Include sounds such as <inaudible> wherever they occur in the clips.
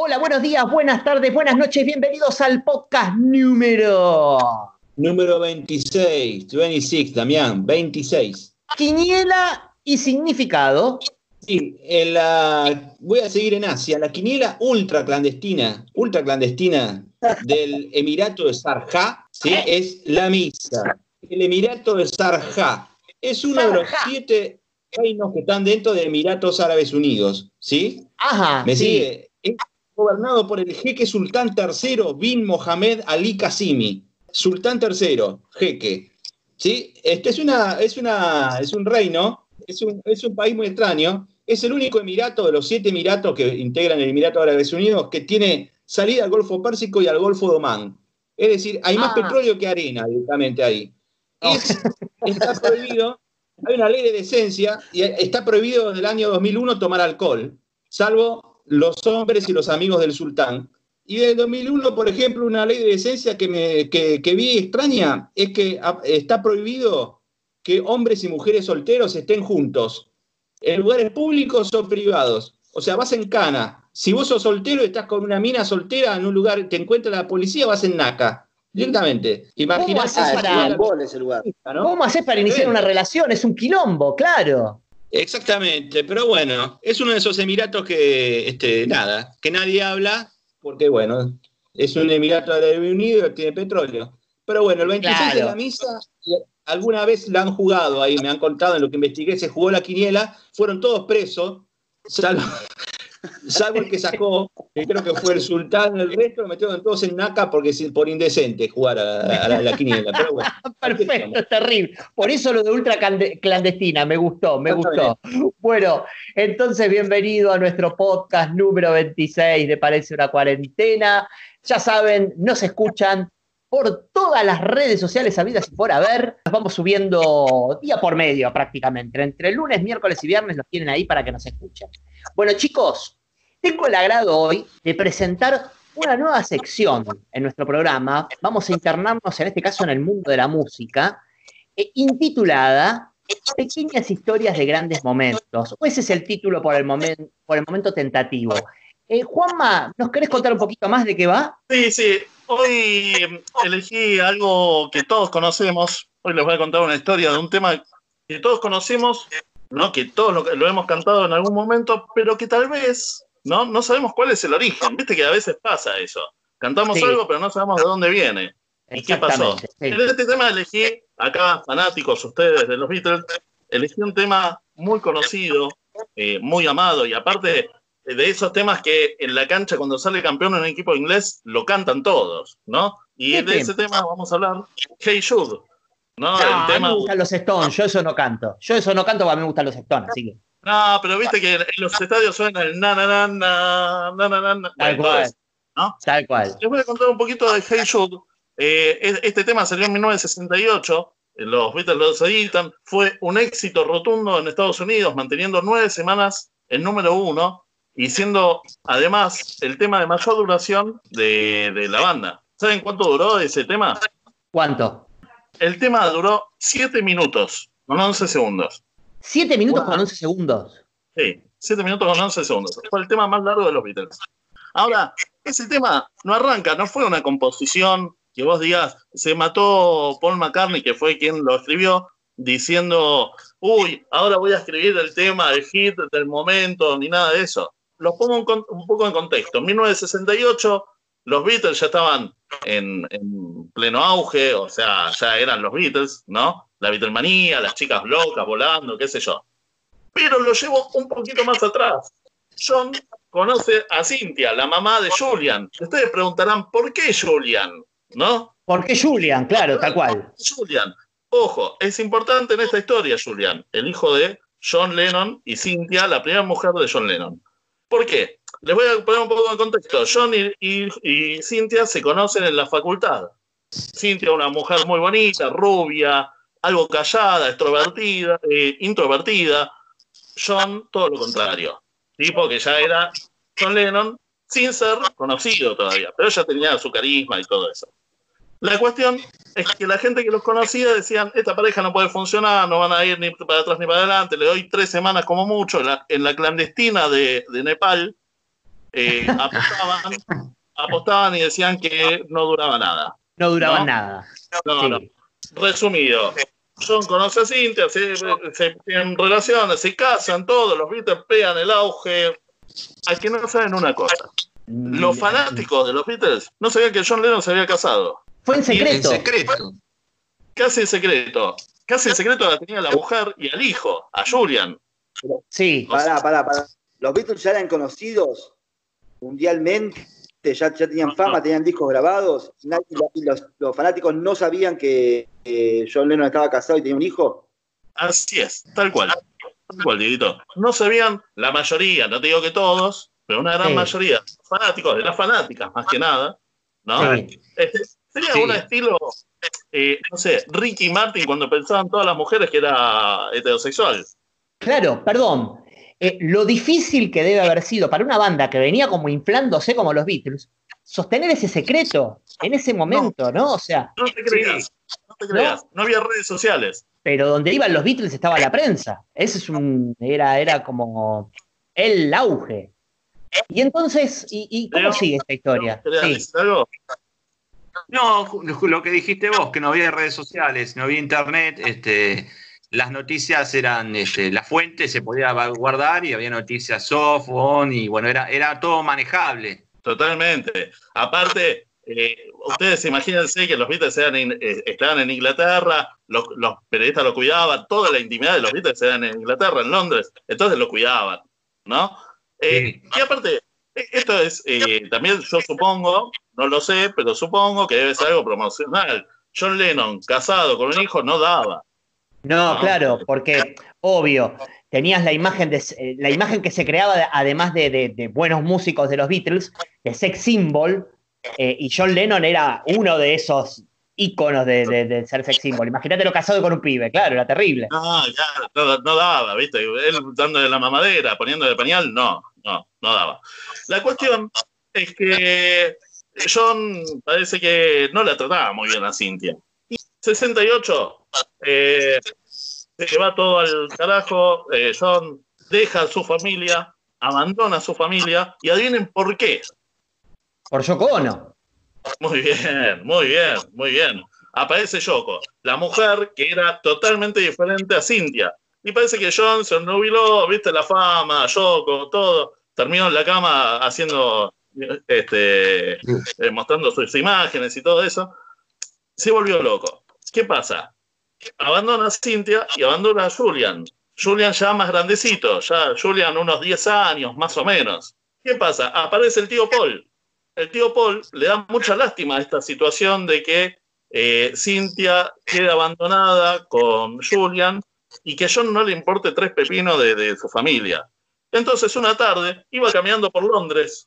Hola, buenos días, buenas tardes, buenas noches, bienvenidos al podcast número... Número 26, 26, Damián, 26. Quiniela y significado. Sí, en la, voy a seguir en Asia, la quiniela ultra clandestina, ultra clandestina <laughs> del Emirato de Sarjá, ¿sí? es la misa. El Emirato de Sarjá es uno de los siete reinos que están dentro de Emiratos Árabes Unidos, ¿sí? Ajá. ¿Me sí. sigue? Es gobernado por el jeque sultán tercero bin Mohamed Ali Qasimi. Sultán tercero, jeque. ¿Sí? Este es, una, es, una, es un reino, es un, es un país muy extraño. Es el único emirato de los siete emiratos que integran el Emirato Árabes Unidos que tiene salida al Golfo Pérsico y al Golfo de Omán. Es decir, hay más Ah. petróleo que arena directamente ahí. Es- está prohibido, hay una ley de decencia y está prohibido desde el año 2001 tomar alcohol, salvo los hombres y los amigos del sultán. Y desde el 2001, por ejemplo, una ley de decencia que, me, que, que vi extraña es que está prohibido que hombres y mujeres solteros estén juntos en lugares públicos o privados. O sea, vas en cana. Si vos sos soltero y estás con una mina soltera en un lugar, te encuentra la policía, vas en naca. Directamente. Imaginate haces ese para-. ¿no? ¿Cómo haces para iniciar una relación? Es un quilombo, claro. Exactamente, pero bueno, es uno de esos emiratos que, este, nada, que nadie habla, porque bueno, es un emirato árabe unido que tiene petróleo. Pero bueno, el 26 de la misa, alguna vez la han jugado ahí, me han contado en lo que investigué, se jugó la quiniela, fueron todos presos, salvo, salvo el que sacó, que creo que fue el sultán, el resto lo metieron todos en naca porque es por indecente jugar a, a la, a la quiniela. Pero bueno, <laughs> Perfecto, terrible. Por eso lo de ultra clandestina, me gustó, me gustó. Bueno, entonces bienvenido a nuestro podcast número 26 de Parece una cuarentena. Ya saben, nos escuchan por todas las redes sociales habidas y por haber. Nos vamos subiendo día por medio prácticamente. Entre lunes, miércoles y viernes los tienen ahí para que nos escuchen. Bueno, chicos, tengo el agrado hoy de presentar una nueva sección en nuestro programa. Vamos a internarnos en este caso en el mundo de la música, eh, intitulada Pequeñas historias de grandes momentos. Ese es el título por el, momen- por el momento tentativo. Eh, Juanma, ¿nos querés contar un poquito más de qué va? Sí, sí. Hoy em, elegí algo que todos conocemos. Hoy les voy a contar una historia de un tema que todos conocemos, ¿no? que todos lo, lo hemos cantado en algún momento, pero que tal vez ¿no? no sabemos cuál es el origen. Viste que a veces pasa eso. Cantamos Sí. algo, pero no sabemos de dónde viene. ¿Y qué pasó? Sí. En este tema elegí, acá fanáticos ustedes de los Beatles, elegí un tema muy conocido, eh, muy amado, y aparte de esos temas que en la cancha cuando sale campeón en un equipo inglés lo cantan todos, ¿no? Y ¿Qué de tema? ese tema vamos a hablar, Hey Jude, no, no el a mí me gustan los Stones, yo eso no canto. Yo eso no canto porque a mí me gustan los Stones, así que. No, pero viste que en los estadios suena el na na na na na na na. Tal cual. ¿no? Tal cual. Les voy a contar un poquito de Hey Jude. Eh, este tema salió en 1968. Eh, los Beatles los editan. Fue un éxito rotundo en Estados Unidos, manteniendo nueve semanas el número uno y siendo además el tema de mayor duración de, de la banda. ¿Saben cuánto duró ese tema? ¿Cuánto? El tema duró siete minutos con 11 segundos. Siete minutos Wow. con 11 segundos. Sí, 7 minutos con 11 segundos. Fue el tema más largo de los Beatles. Ahora, ese tema no arranca, no fue una composición que vos digas, se mató Paul McCartney, que fue quien lo escribió, diciendo, uy, ahora voy a escribir el tema, el hit del momento, ni nada de eso. Los pongo un, con- un poco en contexto. En 1968, los Beatles ya estaban en, en pleno auge, o sea, ya eran los Beatles, ¿no? La Beatlemanía, las chicas locas volando, qué sé yo pero lo llevo un poquito más atrás. John conoce a Cynthia, la mamá de Julian. Ustedes preguntarán, ¿por qué Julian? ¿No? ¿Por qué Julian? Claro, tal cual. Julian. Ojo, es importante en esta historia, Julian, el hijo de John Lennon y Cynthia, la primera mujer de John Lennon. ¿Por qué? Les voy a poner un poco de contexto. John y, y- Cynthia se conocen en la facultad. Cynthia, una mujer muy bonita, rubia, algo callada, extrovertida, eh, introvertida. John, todo lo contrario. Tipo que ya era John Lennon sin ser conocido todavía, pero ya tenía su carisma y todo eso. La cuestión es que la gente que los conocía decían, esta pareja no puede funcionar, no van a ir ni para atrás ni para adelante, le doy tres semanas como mucho en la, clandestina de, de Nepal, eh, <laughs> apostaban, apostaban y decían que no duraba nada. No duraba nada. No, no. Resumido, John conoce a Cintia, se, tienen relaciones, se casan, todos, los Beatles pegan el auge. Hay que no saben una cosa. Los fanáticos de los Beatles no sabían que John Lennon se había casado. Fue en secreto. En secreto. Casi en secreto. Casi en secreto la tenía la mujer y al hijo, a Julian. Sí. Pará, pará, pará. Los Beatles ya eran conocidos mundialmente, ya, tenían fama, tenían discos grabados, y los, fanáticos no sabían que John Lennon estaba casado y tenía un hijo. Así es, tal cual. Tal cual, Dieguito. No sabían, la mayoría, no te digo que todos, pero una gran mayoría, fanáticos, de las fanáticas más que nada, ¿no? Este, sería un estilo, eh, no sé, Ricky Martin cuando pensaban todas las mujeres que era heterosexual. Claro, perdón. Eh, lo difícil que debe haber sido para una banda que venía como inflándose como los Beatles, sostener ese secreto en ese momento, ¿no? O sea. No te creas, no te creas, no, había redes sociales. Pero donde iban los Beatles estaba la prensa. Ese es un. Era, era como el auge. Y entonces, ¿y, cómo sigue esta historia? No, lo que dijiste vos, que no había redes sociales, no había internet, este, las noticias eran, este, la fuente se podía guardar y había noticias soft, on, y bueno, era, era todo manejable. Totalmente. Aparte, eh, ustedes imagínense que los Beatles eh, estaban en Inglaterra, los, periodistas lo cuidaban, toda la intimidad de los Beatles eran en Inglaterra, en Londres, entonces lo cuidaban, ¿no? Eh, y aparte, esto es también, yo supongo, no lo sé, pero supongo que debe ser algo promocional. John Lennon, casado con un hijo, no daba. No, claro, porque obvio, tenías la imagen, de, eh, la imagen que se creaba, además de, buenos músicos de los Beatles, de sex symbol, eh, y John Lennon era uno de esos íconos de, ser sex symbol. Imagínate lo casado con un pibe, claro, era terrible. No, ya, no, daba, ¿viste? Él dándole la mamadera, poniéndole pañal, no, no, no daba. La cuestión es que John parece que no la trataba muy bien a Cintia. 68, eh, se va todo al carajo, eh, John deja a su familia, abandona a su familia, y adivinen por qué. Por Yoko no Muy bien, muy bien, muy bien. Aparece Yoko, la mujer que era totalmente diferente a Cintia. Y parece que John se nubiló, viste la fama, Yoko, todo. Terminó en la cama haciendo, este, eh, mostrando sus imágenes y todo eso. Se volvió loco. ¿Qué pasa? Abandona a Cintia y abandona a Julian. Julian ya más grandecito, ya Julian unos 10 años más o menos. ¿Qué pasa? Aparece el tío Paul. El tío Paul le da mucha lástima a esta situación de que eh, Cintia quede abandonada con Julian y que a John no le importe tres pepinos de su familia. Entonces una tarde iba caminando por Londres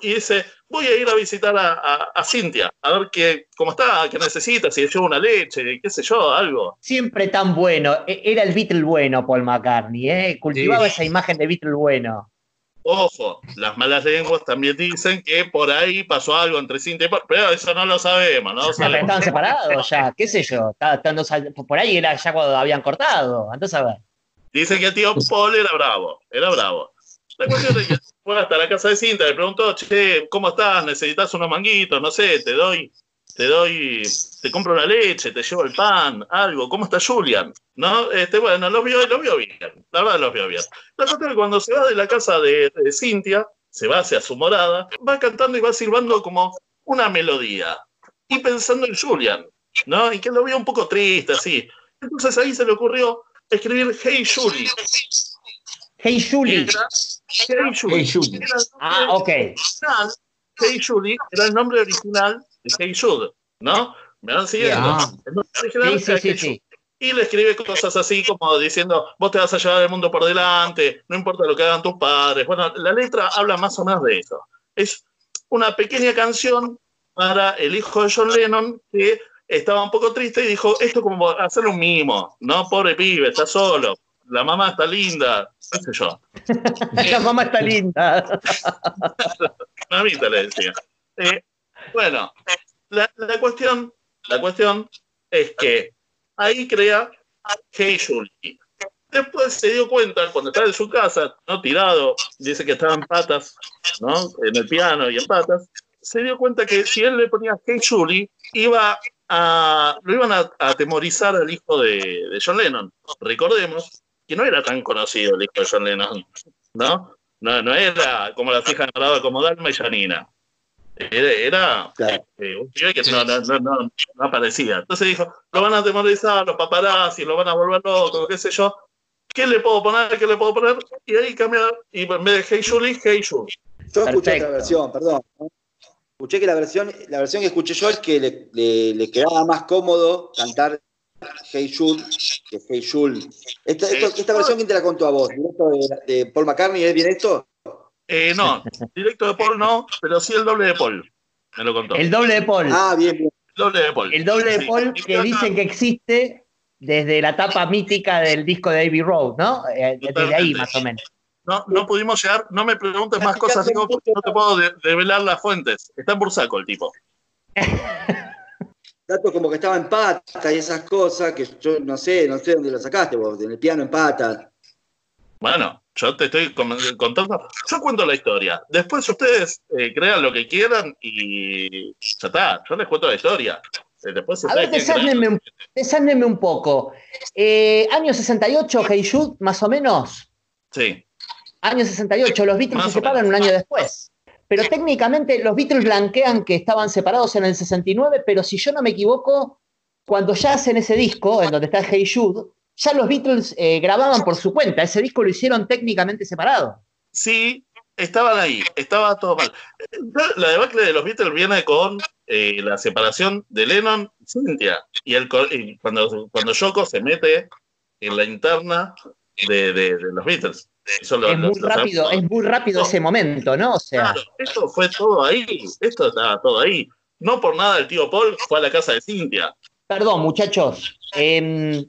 y dice, voy a ir a visitar a, Cintia, a ver qué, cómo está, qué necesita, si lleva una leche, qué sé yo, algo. Siempre tan bueno, e, era el Beatle bueno Paul McCartney, ¿eh? cultivaba esa imagen de Beatle bueno. Ojo, las malas lenguas también dicen que por ahí pasó algo entre Cintia y Paul, pero eso no lo sabemos, ¿no? <laughs> Estaban separados ya, qué sé yo, por ahí era ya cuando habían cortado, entonces a ver. Dicen que el tío Paul era bravo, era bravo. La cuestión es que fue hasta la casa de Cinta, le preguntó, che, ¿cómo estás? ¿Necesitas unos manguitos? No sé, te doy, te doy, te compro la leche, te llevo el pan, algo. ¿Cómo está Julian? ¿No? Este, bueno, lo vio, lo vio bien, la verdad lo vio bien. La cuestión es que cuando se va de la casa de, de Cintia, se va hacia su morada, va cantando y va silbando como una melodía. Y pensando en Julian, ¿no? Y que lo vio un poco triste, así. Entonces ahí se le ocurrió escribir Hey Julie. Hey Julie. Hey Julie. ah, ok. Hey Julie era el nombre original de Hey Jude, ¿no? ¿Me van siguiendo? El nombre original sí, sí, sí, Y le escribe cosas así como diciendo, vos te vas a llevar el mundo por delante, no importa lo que hagan tus padres. Bueno, la letra habla más o menos de eso. Es una pequeña canción para el hijo de John Lennon que estaba un poco triste y dijo, esto es como hacer un mimo, ¿no? Pobre pibe, está solo, la mamá está linda, qué sé yo. <laughs> la mamá está linda. <laughs> Mamita le decía. Eh, bueno, la, cuestión, la cuestión es que ahí crea Hey Julie. Después se dio cuenta, cuando estaba en su casa, no tirado, dice que estaba en patas, ¿no? En el piano y en patas, se dio cuenta que si él le ponía Hey Julie, iba a, lo iban a, atemorizar al hijo de, de, John Lennon. Recordemos que no era tan conocido el hijo de John Lennon, ¿no? No, no era como la hija enamorada como Dalma y Janina. Era, eh, un pibe que no, no, no, no, aparecía. Entonces dijo, lo van a atemorizar los paparazzi, lo van a volver loco, qué sé yo. ¿Qué le puedo poner? ¿Qué le puedo poner? Y ahí cambia, y en vez de Hey Julie, Hey Julie. Yo escuché otra versión, perdón. Escuché que la versión, la versión que escuché yo es que le, le, le quedaba más cómodo cantar Hey Jude Hey. Esta, esto, esta versión, ¿quién te la contó a vos? ¿Directo de, de Paul McCartney? ¿Es bien esto? Eh, no, directo de Paul no, pero sí el doble de Paul. Me lo contó. El doble de Paul. Ah, bien, bien. El doble de Paul. El doble de sí, Paul que dicen que existe desde la tapa mítica del disco de Abbey Road, ¿no? Eh, desde ahí, más o menos. No, no pudimos llegar, no me preguntes más cosas, digo, porque no te puedo de, develar las fuentes. Está en Bursaco el tipo. <laughs> Datos como que estaba en pata y esas cosas que yo no sé, no sé dónde lo sacaste vos, en el piano en pata. Bueno, yo te estoy contando, yo cuento la historia. Después ustedes eh, crean lo que quieran y ya está, yo les cuento la historia. Eh, Después a ver, desárnenme un, un poco. Eh, año 68, Hey Jude, más o menos. Sí. Año 68, los Beatles se separan un año después. Pero técnicamente los Beatles blanquean que estaban separados en el 69, pero si yo no me equivoco, cuando ya hacen ese disco, en donde está Hey Jude, ya los Beatles eh, grababan por su cuenta. Ese disco lo hicieron técnicamente separado. Sí, estaban ahí, estaba todo mal. La debacle de los Beatles viene con eh, la separación de Lennon y Cynthia. Y, el, y cuando, cuando Yoko se mete en la interna de, de, de los Beatles. Eso lo, es, muy lo, rápido, es muy rápido no, ese momento, ¿no? O sea, claro, esto fue todo ahí, esto estaba todo ahí. No por nada el tío Paul fue a la casa de Cintia. Perdón, muchachos, eh,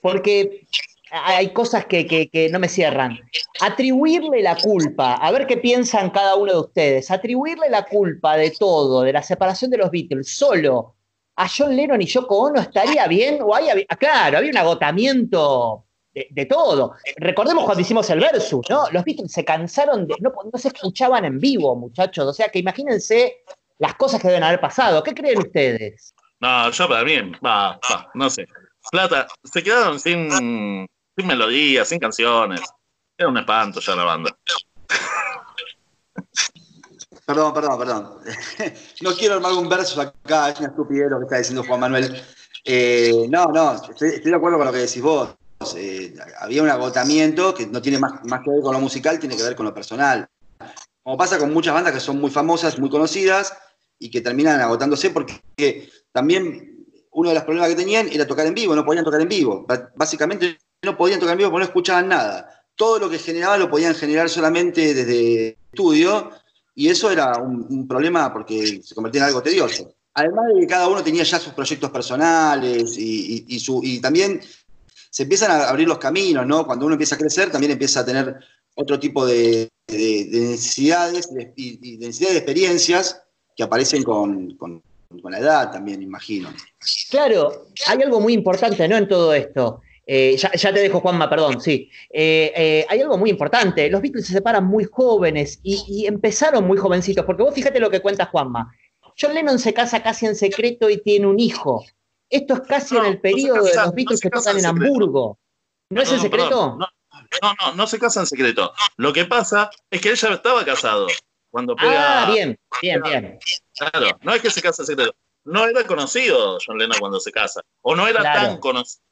porque hay cosas que, que, que, no me cierran. Atribuirle la culpa, a ver qué piensan cada uno de ustedes, atribuirle la culpa de todo, de la separación de los Beatles, solo a John Lennon y Yoko Ono estaría bien, o hay, claro, había un agotamiento de, de, todo. Recordemos cuando hicimos el versus, ¿no? Los Beatles se cansaron de. No, no, se escuchaban en vivo, muchachos. O sea que imagínense las cosas que deben haber pasado. ¿Qué creen ustedes? No, yo para mí, va, va, no sé. Plata, se quedaron sin, sin melodías, sin canciones. Era un espanto ya la banda. Perdón, perdón, perdón. <laughs> No quiero armar un verso acá, es una estupidez lo que está diciendo Juan Manuel. Eh, no, no, estoy, estoy de acuerdo con lo que decís vos. Eh, había un agotamiento que no tiene más, más, que ver con lo musical, tiene que ver con lo personal. Como pasa con muchas bandas que son muy famosas, muy conocidas y que terminan agotándose porque también uno de los problemas que tenían era tocar en vivo, no podían tocar en vivo. Básicamente no podían tocar en vivo porque no escuchaban nada. Todo lo que generaban lo podían generar solamente desde estudio y eso era un, problema porque se convertía en algo tedioso. Además de que cada uno tenía ya sus proyectos personales y, y, y, su, y también se empiezan a abrir los caminos, ¿no? Cuando uno empieza a crecer, también empieza a tener otro tipo de, de, de necesidades y de, necesidades de experiencias que aparecen con, con, la edad también, imagino. Claro, hay algo muy importante, ¿no? En todo esto. Eh, ya, ya, te dejo, Juanma, perdón, sí. Eh, eh, hay algo muy importante. Los Beatles se separan muy jóvenes y, y, empezaron muy jovencitos, porque vos fíjate lo que cuenta Juanma. John Lennon se casa casi en secreto y tiene un hijo. Esto es casi no, en el periodo no de los Beatles no que tocan en, en Hamburgo. ¿No, es en secreto? No, no, no, se casa en secreto. Lo que pasa es que él ya estaba casado. Cuando pega... Ah, bien, bien, bien. Claro, no es que se casa en secreto. No era conocido John Lennon cuando se casa. O no era claro. tan conocido.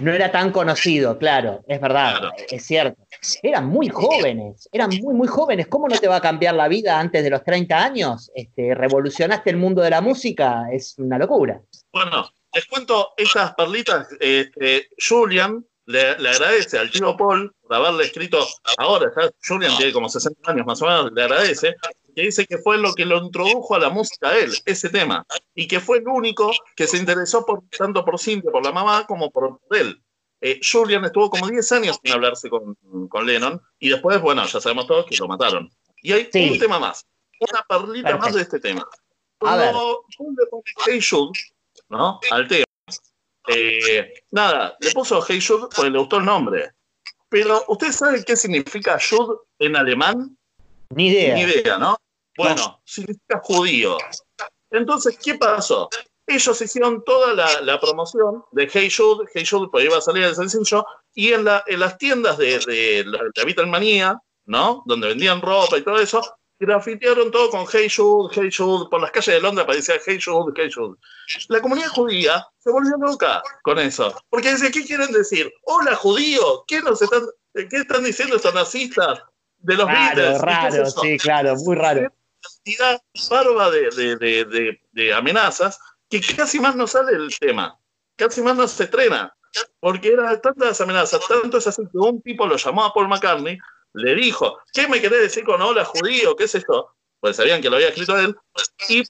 No era tan conocido, claro, es verdad, claro. es cierto. Eran muy jóvenes, eran muy, muy jóvenes. ¿Cómo no te va a cambiar la vida antes de los 30 años? Este, revolucionaste el mundo de la música, es una locura. Bueno, les cuento estas perlitas. Este, Julian le, le, agradece al tío Paul por haberle escrito ahora, ya Julian tiene como 60 años más o menos, le agradece, que dice que fue lo que lo introdujo a la música a él, ese tema, y que fue el único que se interesó por, tanto por Cintia, por la mamá, como por él. Eh, Julian estuvo como 10 años sin hablarse con, con, Lennon, y después, bueno, ya sabemos todos que lo mataron. Y hay sí. un tema más, una perlita más de este tema. Cuando Paul le pone Hey Jude, ¿no? Al tema, eh, nada, le puso Hey Jude porque le gustó el nombre. Pero, ¿ustedes saben qué significa Jude en alemán? Ni idea. Ni idea, ¿no? Bueno, significa judío. Entonces, ¿qué pasó? Ellos hicieron toda la, la promoción de Hey Jude, Hey Jude, pues iba a salir el sencillo, y en, la, en las tiendas de, de la, la Beatlemania, ¿no? Donde vendían ropa y todo eso, grafitearon todo con Hey Jude, Hey Jude, por las calles de Londres aparecía Hey Jude, Hey Jude. La comunidad judía se volvió loca con eso, porque decía, ¿qué quieren decir? Hola judío, ¿qué nos están, qué están diciendo estos nazistas de los Raro, Beatles? ¿Y qué es raro, sí, claro, muy raro. Cantidad barba de, de, de, de- amenazas que casi más no sale el tema, casi más no se estrena, porque eran tantas amenazas, tanto es así que un tipo lo llamó a Paul McCartney, le dijo, ¿qué me querés decir con hola judío? ¿Qué es esto? Pues sabían que lo había escrito él, y,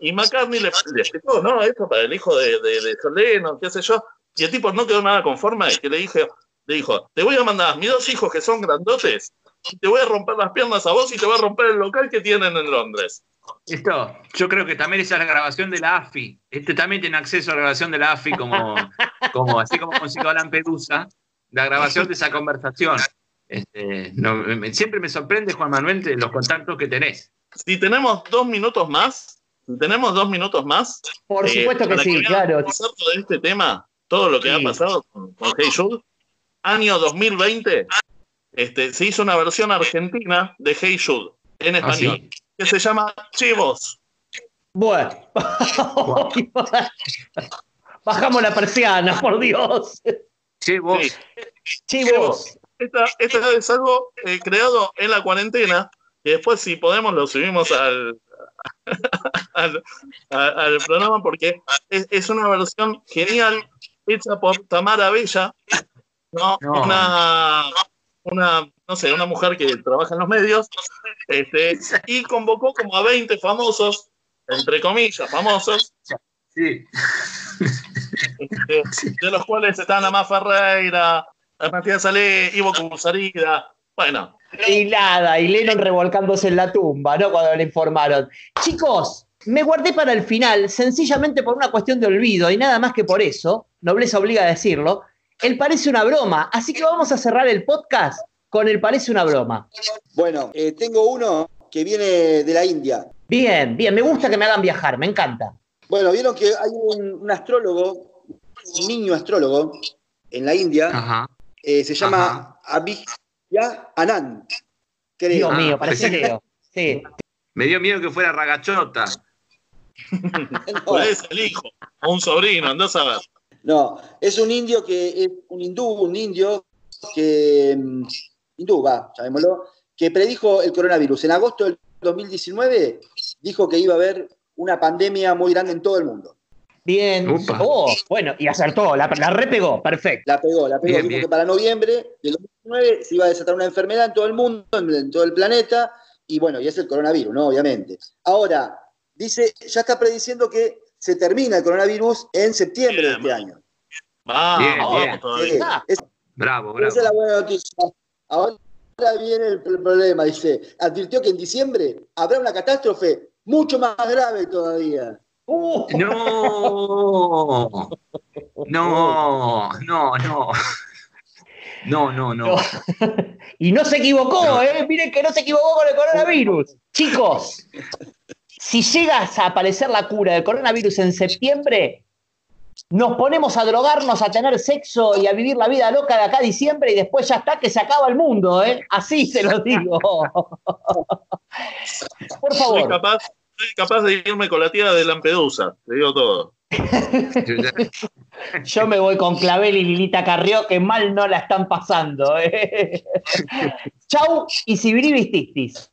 y McCartney le, le explicó, no, esto para el hijo de, de, Lennon, qué sé yo, y el tipo no quedó nada conforme, que le dije, le dijo, te voy a mandar a mis dos hijos que son grandotes, te voy a romper las piernas a vos y te voy a romper el local que tienen en Londres. Esto, yo creo que también esa es la grabación de la AFI. Este también tiene acceso a la grabación de la AFI, como, <laughs> como así como consiguió Lampedusa, la grabación de esa conversación. Este, no, me- siempre me sorprende, Juan Manuel, de los contactos que tenés. Si tenemos dos minutos más, si tenemos dos minutos más. Por eh, supuesto que sí, claro. de este tema, todo lo que Sí. ha pasado con, con Hey Jude, año 2020, este, se hizo una versión argentina de Hey Jude en ¿Ah, español, sí? que se llama Chivos. Bueno. <laughs> Bajamos la persiana, por Dios. Che, vos, Sí. Chivos. Esta, esta es algo eh, creado en la cuarentena, y después si podemos lo subimos al, <laughs> al, programa porque es, es una versión genial hecha por Tamara Bella, ¿no? No. Una, una, no sé, una mujer que trabaja en los medios, este, y convocó como a 20 famosos, entre comillas, famosos, sí. este, de los cuales están Amá Ferreira, Matías Salé, Ivo Cusarida, bueno, Y nada, y Lennon revolcándose en la tumba, ¿no? Cuando le informaron. Chicos, me guardé para el final, sencillamente por una cuestión de olvido, y nada más que por eso, nobleza obliga a decirlo, él parece una broma, así que vamos a cerrar el podcast con el parece una broma. Bueno, eh, tengo uno que viene de la India. Bien, bien, me gusta que me hagan viajar, me encanta. Bueno, vieron que hay un, un astrólogo, un niño astrólogo en la India, Ajá. eh, se llama Abhigya Anand. creo. Dios Ah, mío, parece pensé que-. Sí. Me dio miedo que fuera ragachota. No, es el hijo, o un sobrino, andás a ver. No, es un indio que es un hindú, un indio que mm, hindú, va, llamémoslo, que predijo el coronavirus. En agosto del 2019 dijo que iba a haber una pandemia muy grande en todo el mundo. Bien. Oh, bueno, y acertó, la, la repegó, perfecto. La pegó, la pegó. Bien, dijo bien. que para noviembre del 2019 se iba a desatar una enfermedad en todo el mundo, en, en todo el planeta, y bueno, y es el coronavirus, ¿no? Obviamente. Ahora, dice, ya está prediciendo que se termina el coronavirus en septiembre de este año. Vamos, Bien, vamos bien. Ah. es- Bravo, bravo. esa es la buena noticia. Ahora viene el pr- problema, dice, advirtió que en diciembre habrá una catástrofe mucho más grave todavía. Uh, No, no, no, no. No, no, no. <laughs> Y no se equivocó, ¿eh? Miren que no se equivocó con el coronavirus. Chicos, si llegas a aparecer la cura del coronavirus en septiembre, nos ponemos a drogarnos, a tener sexo y a vivir la vida loca de acá a diciembre y después ya está que se acaba el mundo, ¿eh? Así se lo digo. <laughs> Por Soy favor. capaz, soy capaz de irme con la tía de Lampedusa, te digo todo. <laughs> Yo me voy con Clavel y Lilita Carrió, que mal no la están pasando. ¿eh? <laughs> Chau y Sibiri Vististis.